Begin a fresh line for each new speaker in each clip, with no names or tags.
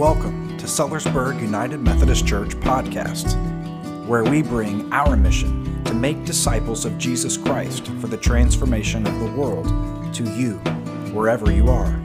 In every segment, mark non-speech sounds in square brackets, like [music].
Welcome to Sellersburg United Methodist Church podcast, where we bring our mission to make disciples of Jesus Christ for the transformation of the world to you, wherever you are.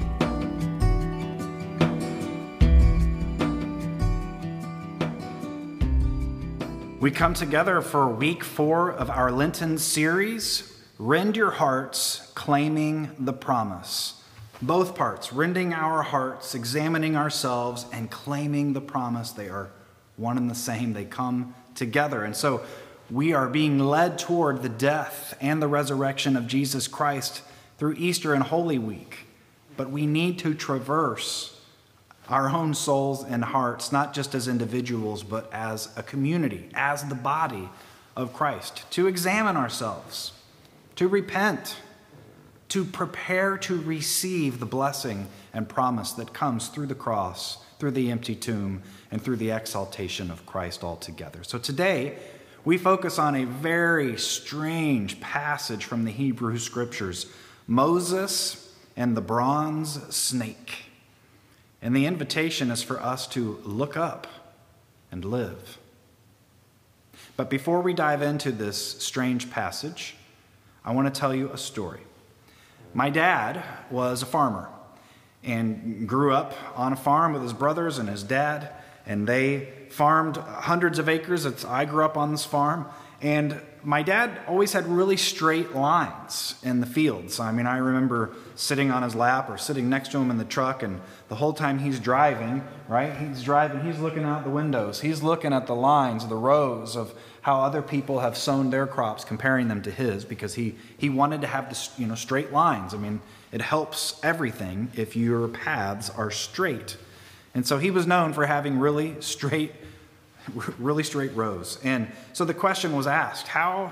We come together for week four of our Lenten series, Rend Your Hearts, Claiming the Promise. Both parts, rending our hearts, examining ourselves, and claiming the promise. They are one and the same, they come together. And so we are being led toward the death and the resurrection of Jesus Christ through Easter and Holy Week. But we need to traverse our own souls and hearts, not just as individuals, but as a community, as the body of Christ, to examine ourselves, to repent to prepare to receive the blessing and promise that comes through the cross, through the empty tomb, and through the exaltation of Christ altogether. So today, we focus on a very strange passage from the Hebrew Scriptures Moses and the bronze snake. And the invitation is for us to look up and live. But before we dive into this strange passage, I want to tell you a story. My dad was a farmer and grew up on a farm with his brothers and his dad, and they farmed hundreds of acres. It's, I grew up on this farm, and my dad always had really straight lines in the fields. I mean, I remember sitting on his lap or sitting next to him in the truck, and the whole time he's driving, right? He's driving, he's looking out the windows, he's looking at the lines, the rows of how other people have sown their crops, comparing them to his, because he, he wanted to have the, you know, straight lines. I mean, it helps everything if your paths are straight. And so he was known for having really straight, really straight rows. And so the question was asked, how,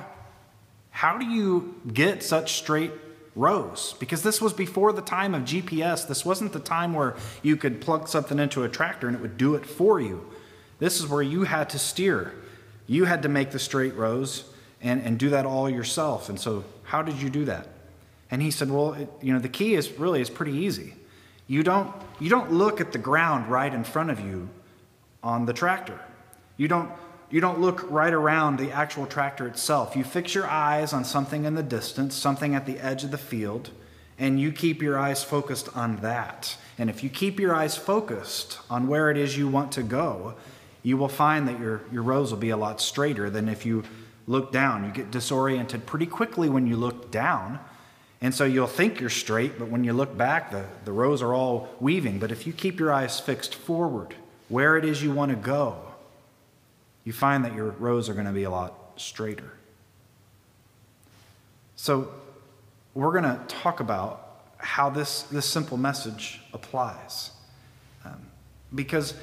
how do you get such straight rows? Because this was before the time of GPS. This wasn't the time where you could plug something into a tractor and it would do it for you. This is where you had to steer. You had to make the straight rows and, and do that all yourself. And so, how did you do that? And he said, Well, it, you know, the key is really is pretty easy. You don't, you don't look at the ground right in front of you on the tractor. You don't, you don't look right around the actual tractor itself. You fix your eyes on something in the distance, something at the edge of the field, and you keep your eyes focused on that. And if you keep your eyes focused on where it is you want to go, you will find that your, your rows will be a lot straighter than if you look down. You get disoriented pretty quickly when you look down. And so you'll think you're straight, but when you look back, the, the rows are all weaving. But if you keep your eyes fixed forward, where it is you want to go, you find that your rows are going to be a lot straighter. So we're going to talk about how this, this simple message applies. Um, because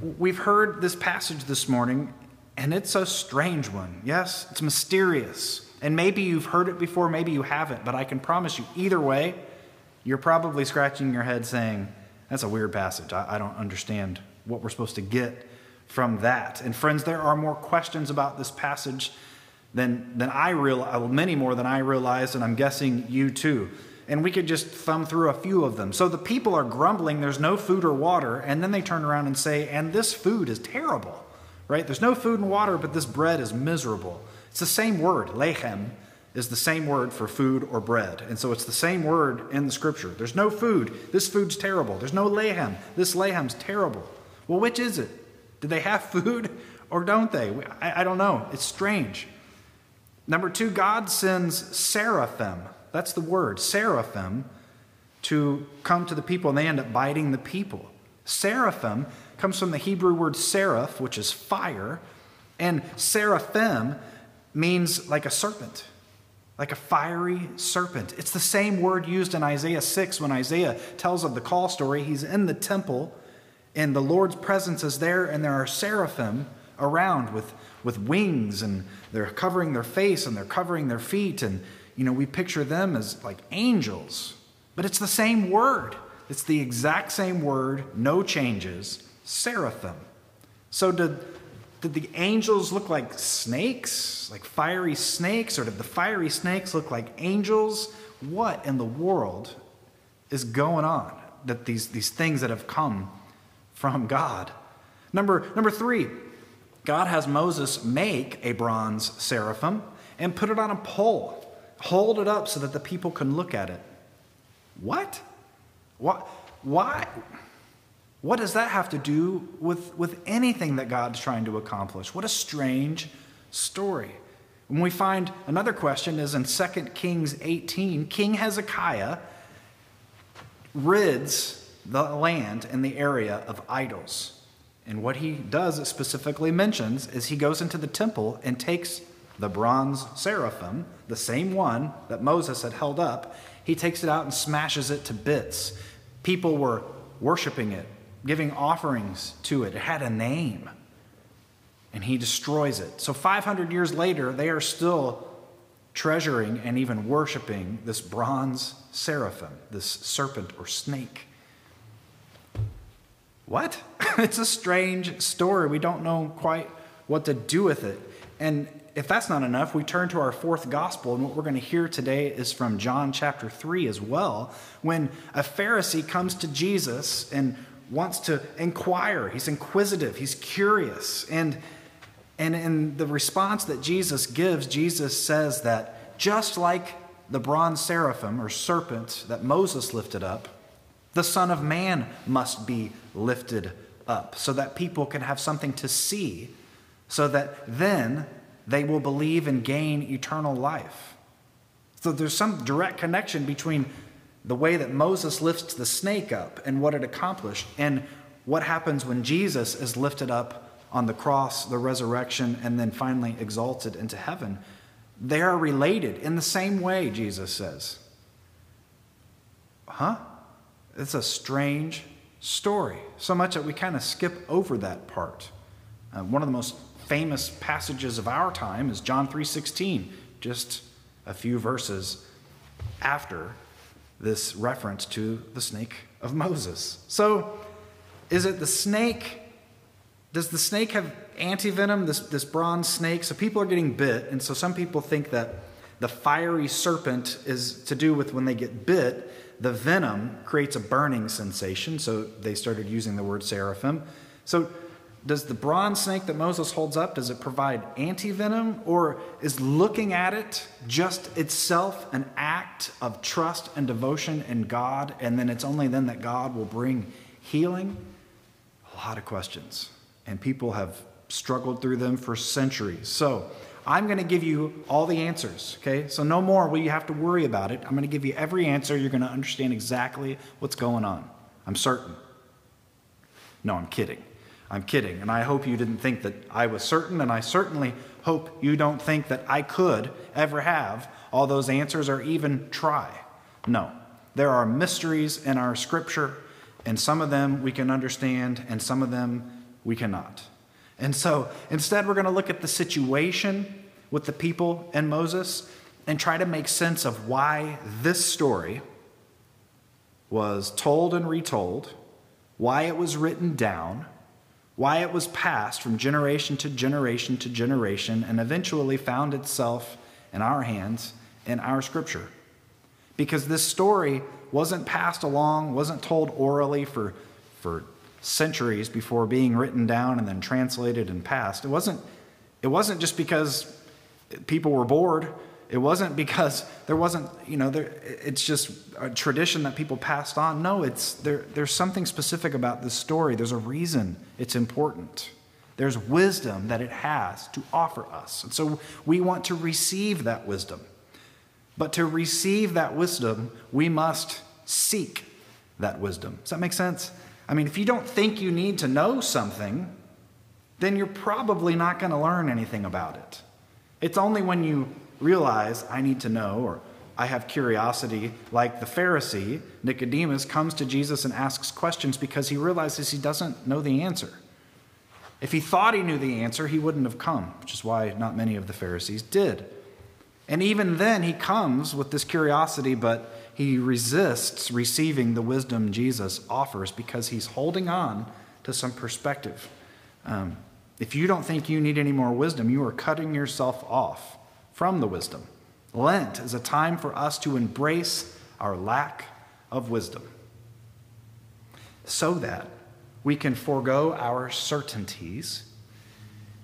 We've heard this passage this morning, and it's a strange one. Yes, it's mysterious. And maybe you've heard it before, maybe you haven't, but I can promise you, either way, you're probably scratching your head saying, That's a weird passage. I, I don't understand what we're supposed to get from that. And friends, there are more questions about this passage than, than I realize, uh, many more than I realize, and I'm guessing you too and we could just thumb through a few of them. So the people are grumbling, there's no food or water, and then they turn around and say, and this food is terrible, right? There's no food and water, but this bread is miserable. It's the same word, lechem is the same word for food or bread. And so it's the same word in the scripture. There's no food. This food's terrible. There's no lechem. This lechem's terrible. Well, which is it? Do they have food [laughs] or don't they? I, I don't know. It's strange. Number two, God sends seraphim that's the word, seraphim, to come to the people, and they end up biting the people. Seraphim comes from the Hebrew word seraph, which is fire, and seraphim means like a serpent, like a fiery serpent. It's the same word used in Isaiah 6 when Isaiah tells of the call story. He's in the temple, and the Lord's presence is there, and there are seraphim around with, with wings, and they're covering their face and they're covering their feet, and you know, we picture them as like angels, but it's the same word. It's the exact same word, no changes, seraphim. So did, did the angels look like snakes, like fiery snakes, or did the fiery snakes look like angels? What in the world is going on that these, these things that have come from God. Number, number three, God has Moses make a bronze seraphim and put it on a pole, hold it up so that the people can look at it. What? What? Why? What does that have to do with, with anything that God's trying to accomplish? What a strange story. When we find another question is in 2 Kings 18, King Hezekiah rids the land and the area of idols. And what he does, it specifically mentions, is he goes into the temple and takes the bronze seraphim, the same one that Moses had held up, he takes it out and smashes it to bits. People were worshiping it, giving offerings to it. It had a name. And he destroys it. So 500 years later, they are still treasuring and even worshiping this bronze seraphim, this serpent or snake. What? [laughs] it's a strange story. We don't know quite what to do with it. And if that's not enough, we turn to our fourth gospel, and what we're going to hear today is from John chapter 3 as well, when a Pharisee comes to Jesus and wants to inquire. He's inquisitive, he's curious. And, and in the response that Jesus gives, Jesus says that just like the bronze seraphim or serpent that Moses lifted up, the Son of Man must be lifted up so that people can have something to see, so that then they will believe and gain eternal life. So there's some direct connection between the way that Moses lifts the snake up and what it accomplished, and what happens when Jesus is lifted up on the cross, the resurrection, and then finally exalted into heaven. They are related in the same way, Jesus says. Huh? It's a strange story, so much that we kind of skip over that part. Uh, one of the most famous passages of our time is John 3:16, just a few verses after this reference to the snake of Moses. So, is it the snake? Does the snake have antivenom, this, this bronze snake? So people are getting bit, and so some people think that the fiery serpent is to do with when they get bit, the venom creates a burning sensation, so they started using the word seraphim. So does the bronze snake that Moses holds up does it provide anti-venom or is looking at it just itself an act of trust and devotion in God and then it's only then that God will bring healing? A lot of questions and people have struggled through them for centuries. So, I'm going to give you all the answers, okay? So no more will you have to worry about it. I'm going to give you every answer. You're going to understand exactly what's going on. I'm certain. No, I'm kidding. I'm kidding. And I hope you didn't think that I was certain, and I certainly hope you don't think that I could ever have all those answers or even try. No. There are mysteries in our scripture, and some of them we can understand, and some of them we cannot. And so instead, we're going to look at the situation with the people and Moses and try to make sense of why this story was told and retold, why it was written down why it was passed from generation to generation to generation and eventually found itself in our hands in our scripture. Because this story wasn't passed along, wasn't told orally for, for centuries before being written down and then translated and passed. It wasn't, it wasn't just because people were bored it wasn't because there wasn't, you know, there, it's just a tradition that people passed on. No, it's there, there's something specific about this story. There's a reason it's important. There's wisdom that it has to offer us. And so we want to receive that wisdom. But to receive that wisdom, we must seek that wisdom. Does that make sense? I mean, if you don't think you need to know something, then you're probably not going to learn anything about it. It's only when you realize I need to know or I have curiosity, like the Pharisee, Nicodemus, comes to Jesus and asks questions because he realizes he doesn't know the answer. If he thought he knew the answer, he wouldn't have come, which is why not many of the Pharisees did. And even then, he comes with this curiosity, but he resists receiving the wisdom Jesus offers because he's holding on to some perspective. Um, if you don't think you need any more wisdom, you are cutting yourself off from the wisdom. Lent is a time for us to embrace our lack of wisdom so that we can forego our certainties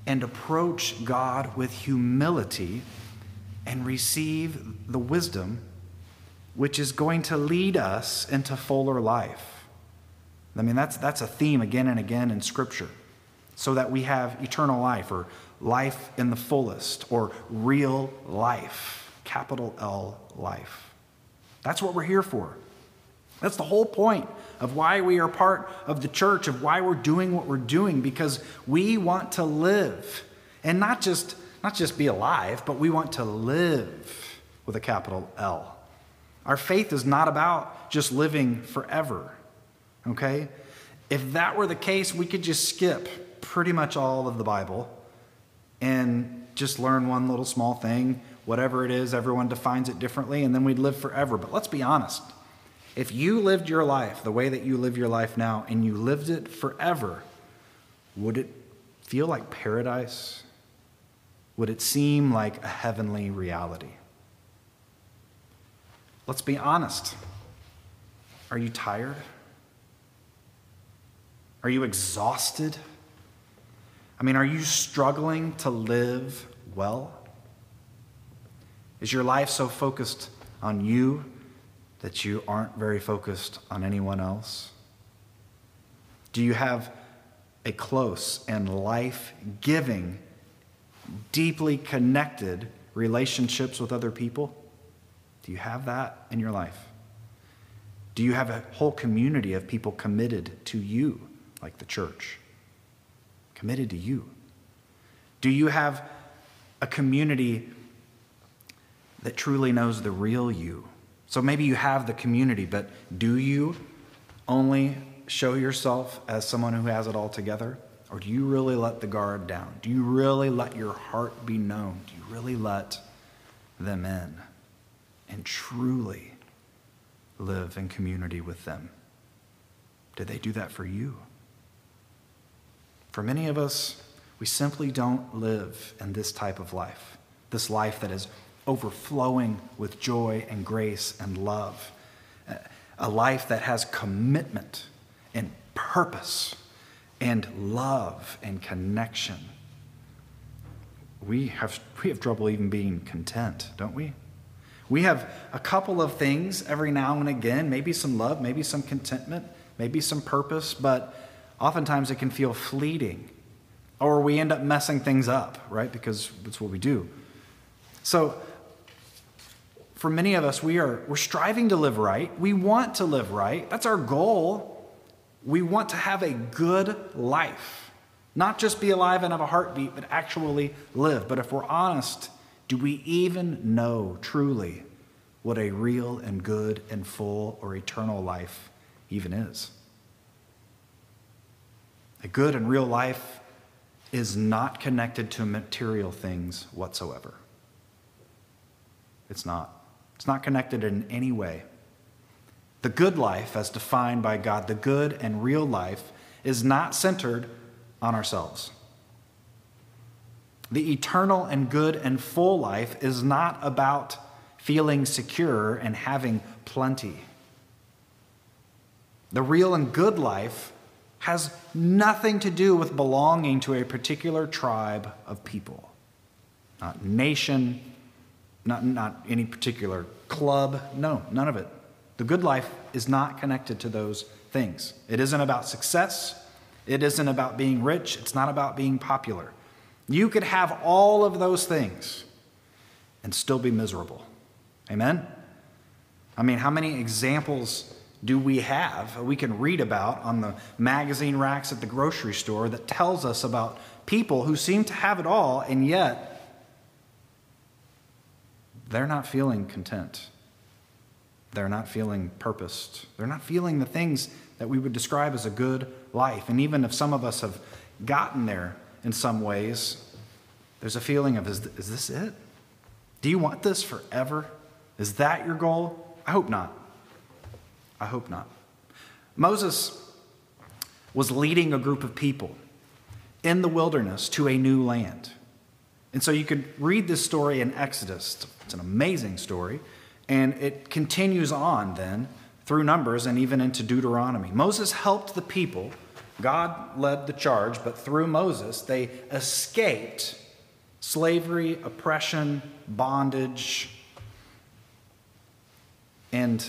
and approach God with humility and receive the wisdom which is going to lead us into fuller life. I mean, that's, that's a theme again and again in Scripture, so that we have eternal life or life in the fullest or real life, capital L life. That's what we're here for. That's the whole point of why we are part of the church, of why we're doing what we're doing, because we want to live and not just, not just be alive, but we want to live with a capital L. Our faith is not about just living forever, okay? If that were the case, we could just skip pretty much all of the Bible and just learn one little small thing, whatever it is, everyone defines it differently, and then we'd live forever. But let's be honest. If you lived your life the way that you live your life now and you lived it forever, would it feel like paradise? Would it seem like a heavenly reality? Let's be honest. Are you tired? Are you exhausted? I mean, are you struggling to live well? Is your life so focused on you that you aren't very focused on anyone else? Do you have a close and life giving, deeply connected relationships with other people? Do you have that in your life? Do you have a whole community of people committed to you, like the church? Committed to you? Do you have a community that truly knows the real you? So maybe you have the community, but do you only show yourself as someone who has it all together? Or do you really let the guard down? Do you really let your heart be known? Do you really let them in and truly live in community with them? Did they do that for you? For many of us, we simply don't live in this type of life, this life that is overflowing with joy and grace and love. A life that has commitment and purpose and love and connection. We have, we have trouble even being content, don't we? We have a couple of things every now and again, maybe some love, maybe some contentment, maybe some purpose, but oftentimes it can feel fleeting. Or we end up messing things up, right? Because that's what we do. So for many of us, we are we're striving to live right. We want to live right. That's our goal. We want to have a good life. Not just be alive and have a heartbeat, but actually live. But if we're honest, do we even know truly what a real and good and full or eternal life even is? A good and real life is not connected to material things whatsoever. It's not. It's not connected in any way. The good life, as defined by God, the good and real life, is not centered on ourselves. The eternal and good and full life is not about feeling secure and having plenty. The real and good life has nothing to do with belonging to a particular tribe of people, not nation, not, not any particular club. No, none of it. The good life is not connected to those things. It isn't about success. It isn't about being rich. It's not about being popular. You could have all of those things and still be miserable. Amen? I mean, how many examples do we have we can read about on the magazine racks at the grocery store that tells us about people who seem to have it all and yet they're not feeling content. They're not feeling purposed. They're not feeling the things that we would describe as a good life. And even if some of us have gotten there in some ways, there's a feeling of, is, is this it? Do you want this forever? Is that your goal? I hope not. I hope not. Moses was leading a group of people in the wilderness to a new land. And so you could read this story in Exodus. It's an amazing story. And it continues on then through Numbers and even into Deuteronomy. Moses helped the people God led the charge, but through Moses, they escaped slavery, oppression, bondage, and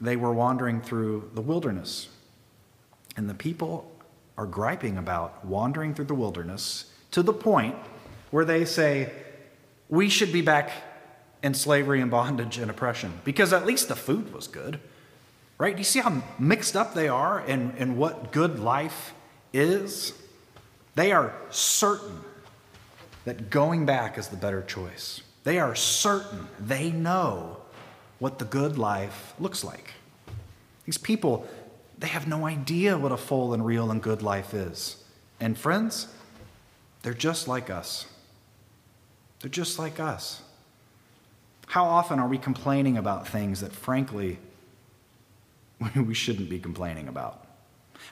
they were wandering through the wilderness. And the people are griping about wandering through the wilderness to the point where they say, we should be back in slavery and bondage and oppression because at least the food was good. Right? Do you see how mixed up they are in, in what good life is? They are certain that going back is the better choice. They are certain, they know what the good life looks like. These people, they have no idea what a full and real and good life is. And friends, they're just like us. They're just like us. How often are we complaining about things that, frankly, [laughs] we shouldn't be complaining about?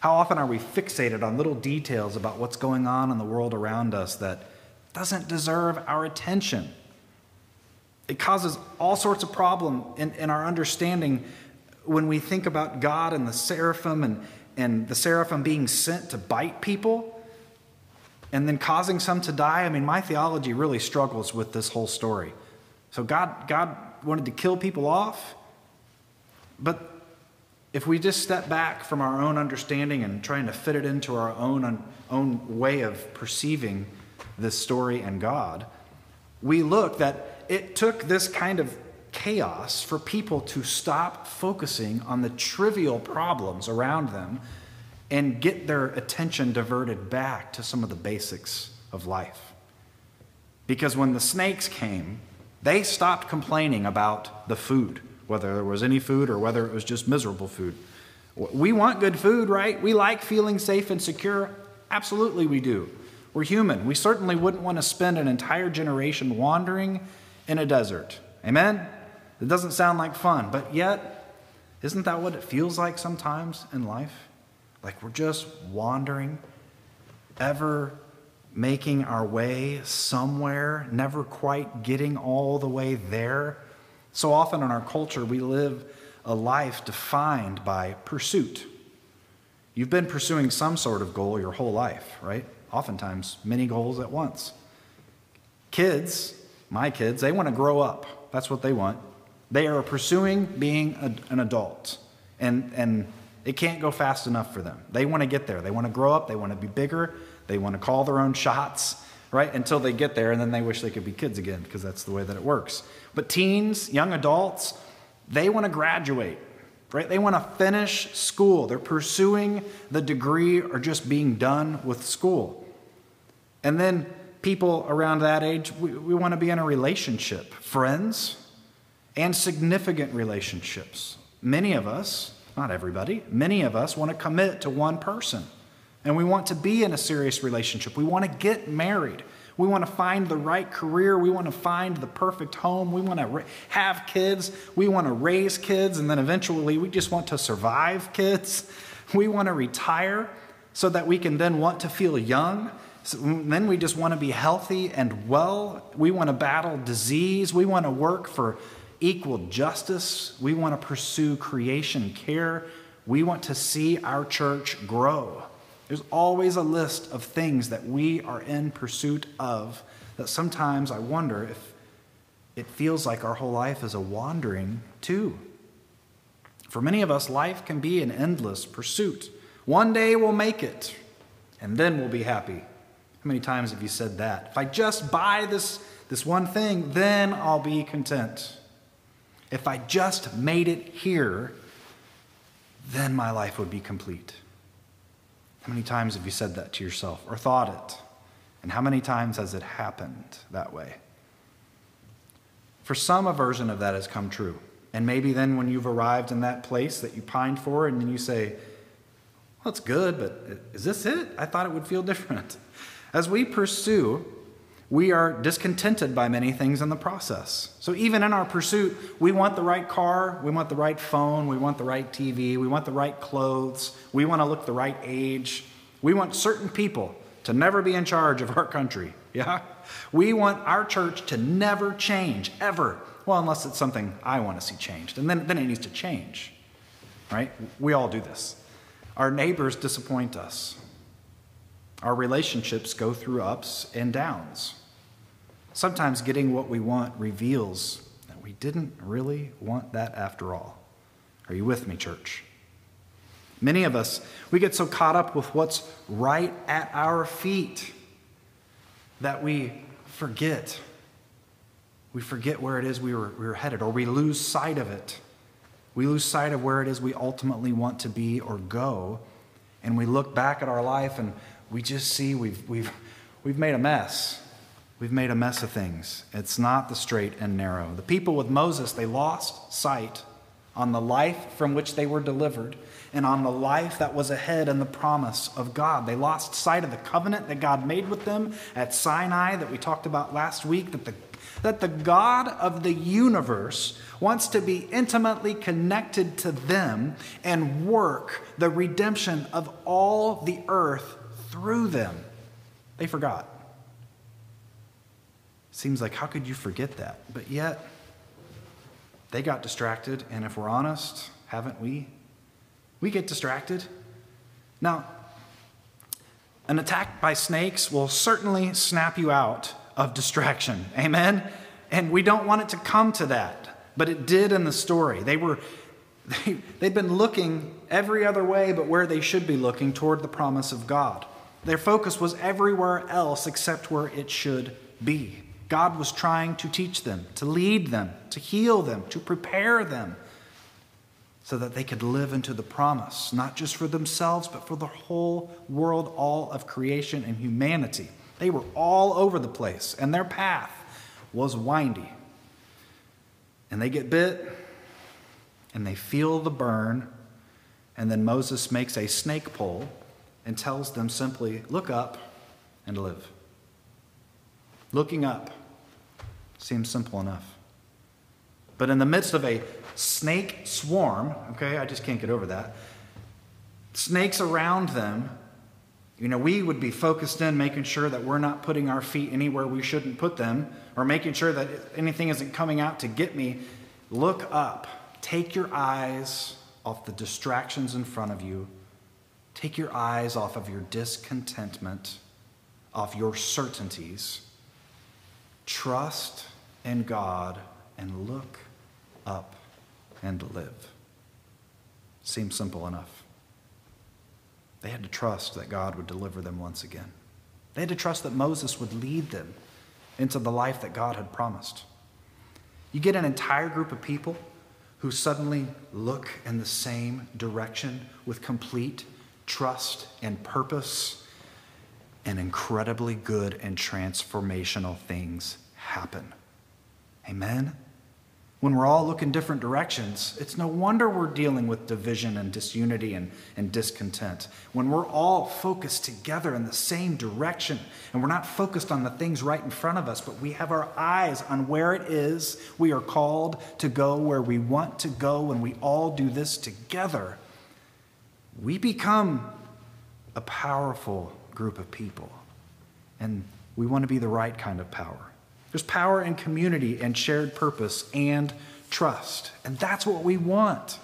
How often are we fixated on little details about what's going on in the world around us that doesn't deserve our attention? It causes all sorts of problem in, in our understanding when we think about God and the seraphim and, and the seraphim being sent to bite people and then causing some to die. I mean, my theology really struggles with this whole story. So God, God wanted to kill people off, but if we just step back from our own understanding and trying to fit it into our own, own way of perceiving this story and God, we look that it took this kind of chaos for people to stop focusing on the trivial problems around them and get their attention diverted back to some of the basics of life. Because when the snakes came, they stopped complaining about the food, whether there was any food or whether it was just miserable food. We want good food, right? We like feeling safe and secure. Absolutely, we do. We're human. We certainly wouldn't want to spend an entire generation wandering in a desert. Amen? It doesn't sound like fun, but yet, isn't that what it feels like sometimes in life? Like we're just wandering, ever making our way somewhere, never quite getting all the way there. So often in our culture, we live a life defined by pursuit. You've been pursuing some sort of goal your whole life, right? Oftentimes, many goals at once. Kids, my kids, they want to grow up. That's what they want. They are pursuing being a, an adult. And, and it can't go fast enough for them. They want to get there. They want to grow up. They want to be bigger. They want to call their own shots, right? Until they get there, and then they wish they could be kids again because that's the way that it works. But teens, young adults, they want to graduate, right? They want to finish school. They're pursuing the degree or just being done with school. And then people around that age, we, we want to be in a relationship, friends, and significant relationships. Many of us, not everybody, many of us want to commit to one person. And we want to be in a serious relationship. We want to get married. We want to find the right career. We want to find the perfect home. We want to have kids. We want to raise kids. And then eventually, we just want to survive kids. [laughs] We want to retire so that we can then want to feel young. So then we just want to be healthy and well. We want to battle disease. We want to work for equal justice. We want to pursue creation care. We want to see our church grow. There's always a list of things that we are in pursuit of that sometimes I wonder if it feels like our whole life is a wandering too. For many of us, life can be an endless pursuit. One day we'll make it, and then we'll be happy. How many times have you said that? If I just buy this, this one thing, then I'll be content. If I just made it here, then my life would be complete. How many times have you said that to yourself or thought it? And how many times has it happened that way? For some, a version of that has come true. And maybe then when you've arrived in that place that you pined for, and then you say, well, it's good, but is this it? I thought it would feel [laughs] different. As we pursue, we are discontented by many things in the process. So, even in our pursuit, we want the right car, we want the right phone, we want the right TV, we want the right clothes, we want to look the right age. We want certain people to never be in charge of our country. [laughs] Yeah? We want our church to never change, ever. Well, unless it's something I want to see changed. And then, then it needs to change. Right? We all do this. Our neighbors disappoint us. Our relationships go through ups and downs. Sometimes getting what we want reveals that we didn't really want that after all. Are you with me, church? Many of us, we get so caught up with what's right at our feet that we forget. We forget where it is we were, we were headed, or we lose sight of it. We lose sight of where it is we ultimately want to be or go. And we look back at our life and we just see we've, we've, we've made a mess. We've made a mess of things. It's not the straight and narrow. The people with Moses, they lost sight on the life from which they were delivered and on the life that was ahead and the promise of God. They lost sight of the covenant that God made with them at Sinai that we talked about last week, that the, that the God of the universe wants to be intimately connected to them and work the redemption of all the earth through them. They forgot. Seems like, how could you forget that? But yet, they got distracted, and if we're honest, haven't we? We get distracted. Now, an attack by snakes will certainly snap you out of distraction. Amen? And we don't want it to come to that, but it did in the story. They were [laughs] they, they'd been looking every other way but where they should be looking toward the promise of God. Their focus was everywhere else except where it should be. God was trying to teach them, to lead them, to heal them, to prepare them so that they could live into the promise, not just for themselves, but for the whole world, all of creation and humanity. They were all over the place, and their path was windy. And they get bit, and they feel the burn, and then Moses makes a snake pole and tells them simply, Look up and live. Looking up seems simple enough. But in the midst of a snake swarm, okay, I just can't get over that. Snakes around them, you know, we would be focused in making sure that we're not putting our feet anywhere we shouldn't put them or making sure that anything isn't coming out to get me. Look up. Take your eyes off the distractions in front of you. Take your eyes off of your discontentment, off your certainties. Trust in God and look up and live. Seems simple enough. They had to trust that God would deliver them once again. They had to trust that Moses would lead them into the life that God had promised. You get an entire group of people who suddenly look in the same direction with complete trust and purpose, and incredibly good and transformational things happen. Amen? When we're all looking different directions, it's no wonder we're dealing with division and disunity and, and discontent. When we're all focused together in the same direction and we're not focused on the things right in front of us, but we have our eyes on where it is we are called to go, where we want to go, and we all do this together, we become a powerful group of people. And we want to be the right kind of power. There's power in community and shared purpose and trust. And that's what we want.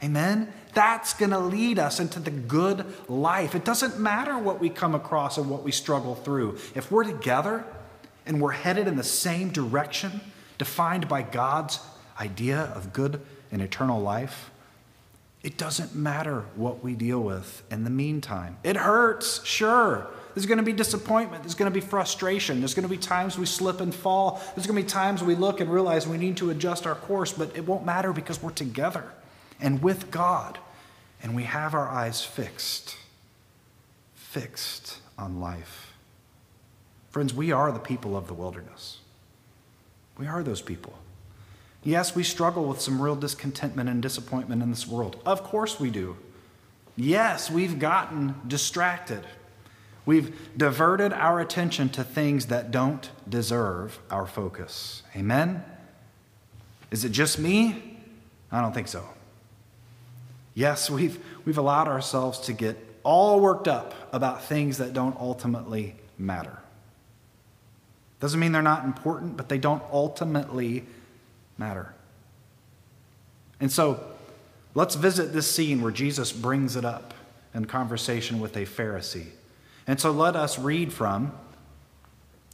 Amen? That's going to lead us into the good life. It doesn't matter what we come across and what we struggle through. If we're together and we're headed in the same direction, defined by God's idea of good and eternal life, it doesn't matter what we deal with in the meantime. It hurts, sure. There's going to be disappointment. There's going to be frustration. There's going to be times we slip and fall. There's going to be times we look and realize we need to adjust our course, but it won't matter because we're together and with God. And we have our eyes fixed, fixed on life. Friends, we are the people of the wilderness. We are those people. Yes, we struggle with some real discontentment and disappointment in this world. Of course we do. Yes, we've gotten distracted. We've diverted our attention to things that don't deserve our focus. Amen? Is it just me? I don't think so. Yes, we've, we've allowed ourselves to get all worked up about things that don't ultimately matter. Doesn't mean they're not important, but they don't ultimately matter. And so let's visit this scene where Jesus brings it up in conversation with a Pharisee. And so let us read from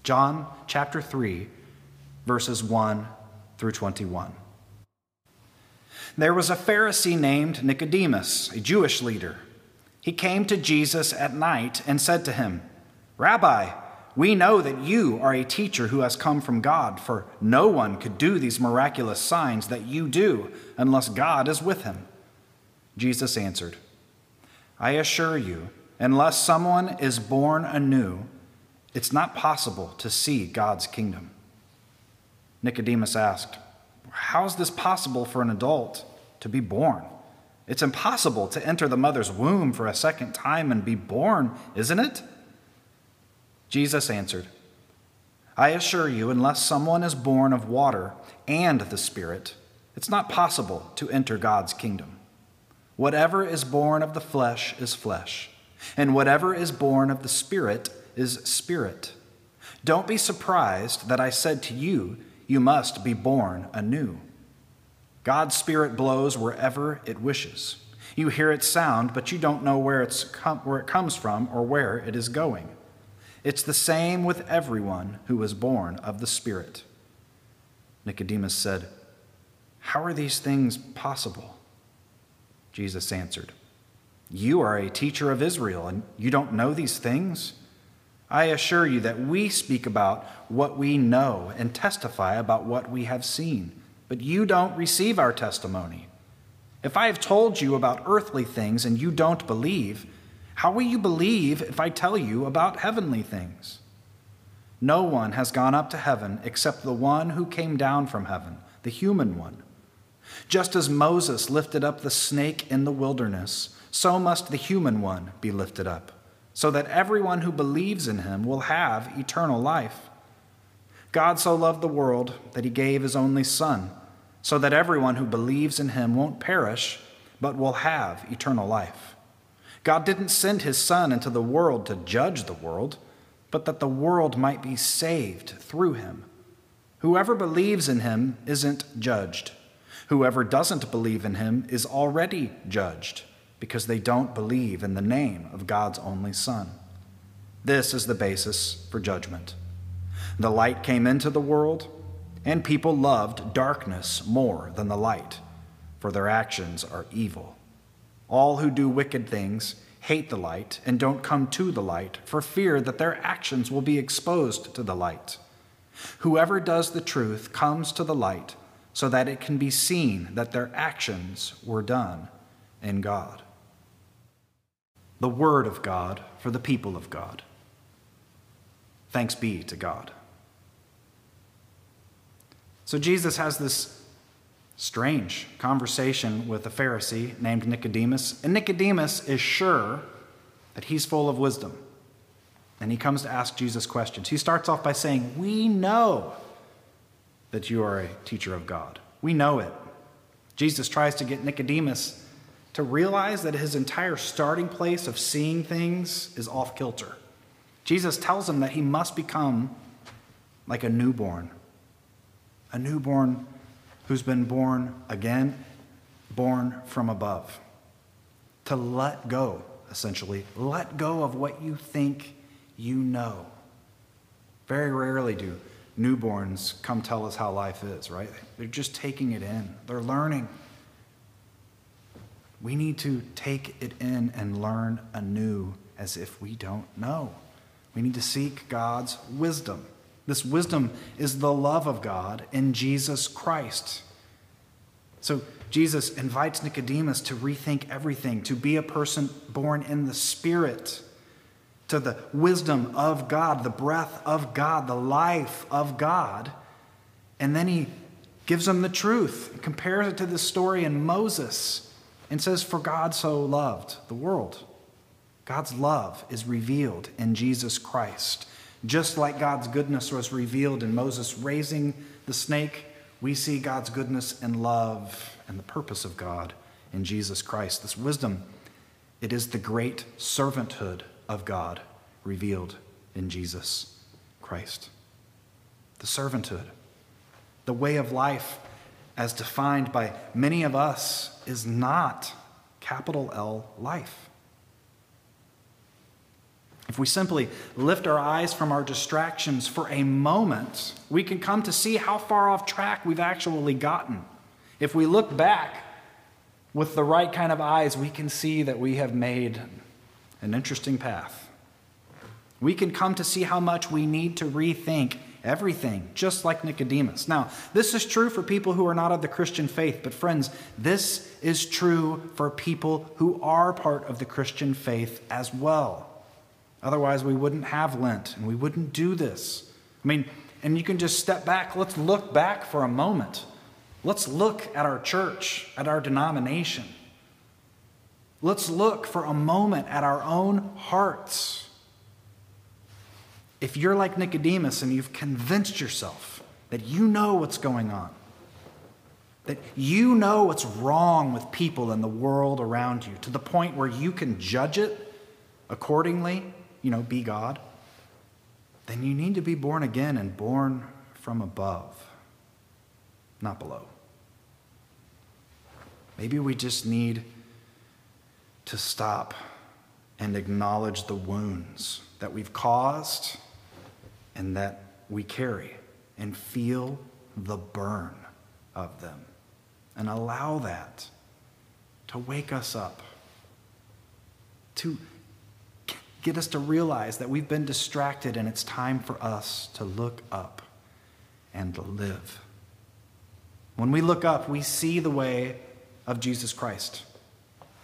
John chapter 3, verses 1 through 21. There was a Pharisee named Nicodemus, a Jewish leader. He came to Jesus at night and said to him, Rabbi, we know that you are a teacher who has come from God, for no one could do these miraculous signs that you do unless God is with him. Jesus answered, I assure you, unless someone is born anew, it's not possible to see God's kingdom. Nicodemus asked, How is this possible for an adult to be born? It's impossible to enter the mother's womb for a second time and be born, isn't it? Jesus answered, I assure you, unless someone is born of water and the Spirit, it's not possible to enter God's kingdom. Whatever is born of the flesh is flesh, and whatever is born of the Spirit is spirit. Don't be surprised that I said to you, You must be born anew. God's Spirit blows wherever it wishes. You hear its sound, but you don't know where, where it comes from or where it is going. It's the same with everyone who is born of the Spirit. Nicodemus said, How are these things possible? Jesus answered, You are a teacher of Israel, and you don't know these things? I assure you that we speak about what we know and testify about what we have seen, but you don't receive our testimony. If I have told you about earthly things and you don't believe, how will you believe if I tell you about heavenly things? No one has gone up to heaven except the one who came down from heaven, the human one. Just as Moses lifted up the snake in the wilderness, so must the human one be lifted up so that everyone who believes in him will have eternal life. God so loved the world that he gave his only Son, so that everyone who believes in him won't perish, but will have eternal life. God didn't send his Son into the world to judge the world, but that the world might be saved through him. Whoever believes in him isn't judged. Whoever doesn't believe in him is already judged because they don't believe in the name of God's only Son. This is the basis for judgment. The light came into the world, and people loved darkness more than the light, for their actions are evil. All who do wicked things hate the light and don't come to the light for fear that their actions will be exposed to the light. Whoever does the truth comes to the light so that it can be seen that their actions were done in God the Word of God for the people of God. Thanks be to God. So Jesus has this strange conversation with a Pharisee named Nicodemus, and Nicodemus is sure that he's full of wisdom. And he comes to ask Jesus questions. He starts off by saying, We know that you are a teacher of God. We know it. Jesus tries to get Nicodemus to realize that his entire starting place of seeing things is off kilter. Jesus tells him that he must become like a newborn, a newborn who's been born again, born from above. To let go, essentially, let go of what you think you know. Very rarely do newborns come tell us how life is, right? They're just taking it in, they're learning. We need to take it in and learn anew as if we don't know. We need to seek God's wisdom. This wisdom is the love of God in Jesus Christ. So Jesus invites Nicodemus to rethink everything, to be a person born in the Spirit, to the wisdom of God, the breath of God, the life of God. And then he gives him the truth, compares it to the story in Moses and says, For God so loved the world. God's love is revealed in Jesus Christ. Just like God's goodness was revealed in Moses raising the snake, we see God's goodness and love and the purpose of God in Jesus Christ. This wisdom, it is the great servanthood of God revealed in Jesus Christ. The servanthood, the way of life as defined by many of us, is not capital L life. If we simply lift our eyes from our distractions for a moment, we can come to see how far off track we've actually gotten. If we look back with the right kind of eyes, we can see that we have made an interesting path. We can come to see how much we need to rethink everything, just like Nicodemus. Now, this is true for people who are not of the Christian faith, but friends, this is true for people who are part of the Christian faith as well. Otherwise, we wouldn't have Lent and we wouldn't do this. I mean, and you can just step back. Let's look back for a moment. Let's look at our church, at our denomination. Let's look for a moment at our own hearts. If you're like Nicodemus and you've convinced yourself that you know what's going on, that you know what's wrong with people in the world around you to the point where you can judge it accordingly, you know, be God, then you need to be born again and born from above, not below. Maybe we just need to stop and acknowledge the wounds that we've caused and that we carry and feel the burn of them and allow that to wake us up, to get us to realize that we've been distracted and it's time for us to look up and live. When we look up, we see the way of Jesus Christ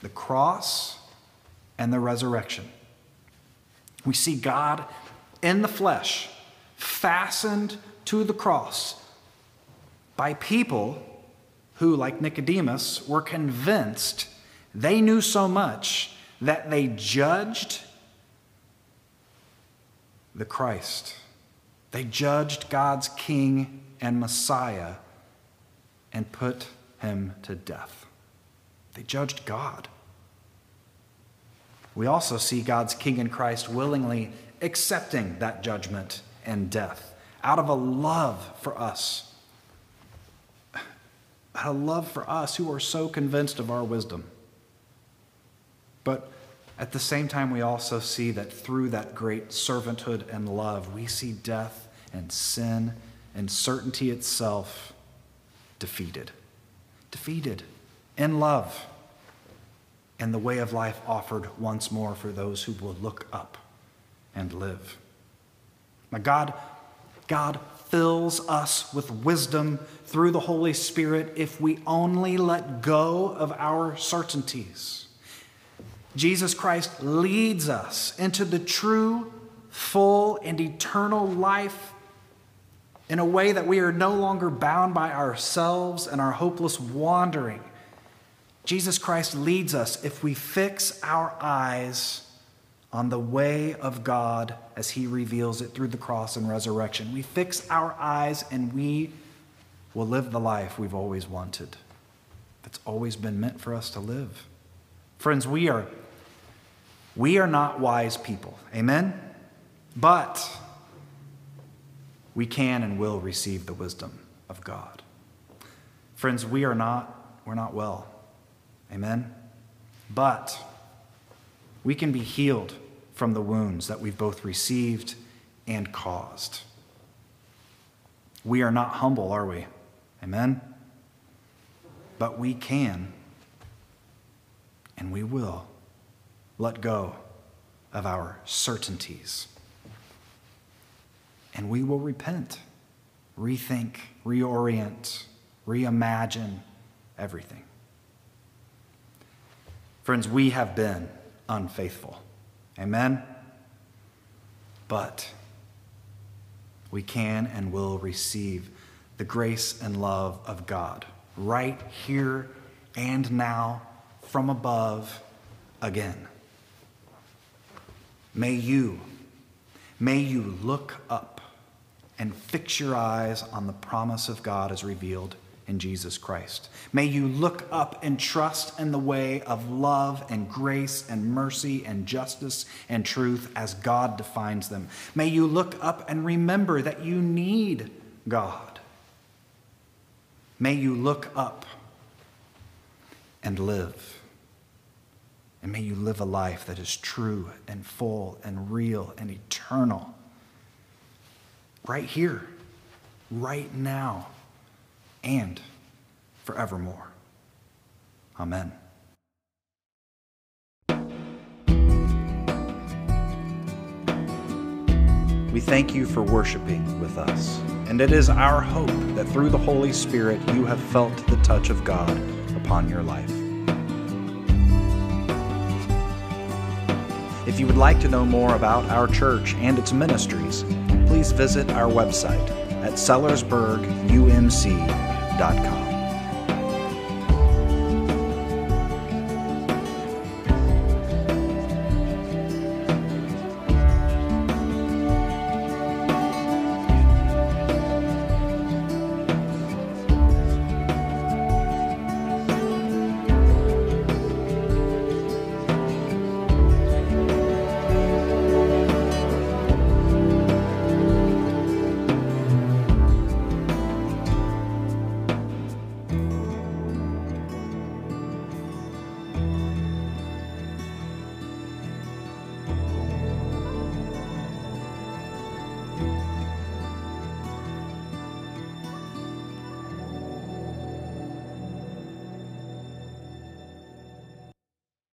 the cross and the resurrection. We see God in the flesh, fastened to the cross by people who, like Nicodemus, were convinced they knew so much that they judged the Christ. They judged God's King and Messiah and put him to death. They judged God. We also see God's King and Christ willingly accepting that judgment and death out of a love for us. A love for us who are so convinced of our wisdom. But at the same time, we also see that through that great servanthood and love, we see death and sin and certainty itself defeated. Defeated in love and the way of life offered once more for those who will look up and live. Now, God, God fills us with wisdom through the Holy Spirit if we only let go of our certainties. Jesus Christ leads us into the true, full, and eternal life in a way that we are no longer bound by ourselves and our hopeless wandering Jesus Christ leads us if we fix our eyes on the way of God as he reveals it through the cross and resurrection. We fix our eyes and we will live the life we've always wanted, that's always been meant for us to live. Friends, we are, we are not wise people. Amen? But we can and will receive the wisdom of God. Friends, we are not, we're not well. Amen? But we can be healed from the wounds that we've both received and caused. We are not humble, are we? Amen? But we can and we will let go of our certainties. And we will repent, rethink, reorient, reimagine everything. Friends, we have been unfaithful. Amen? But we can and will receive the grace and love of God right here and now from above again. May you, may you look up and fix your eyes on the promise of God as revealed in Jesus Christ. May you look up and trust in the way of love and grace and mercy and justice and truth as God defines them. May you look up and remember that you need God. May you look up and live. And may you live a life that is true and full and real and eternal. Right here, right now, and forevermore. Amen. We thank you for worshiping with us, and it is our hope that through the Holy Spirit you have felt the touch of God upon your life. If you would like to know more about our church and its ministries, please visit our website at sellersburgumc.com.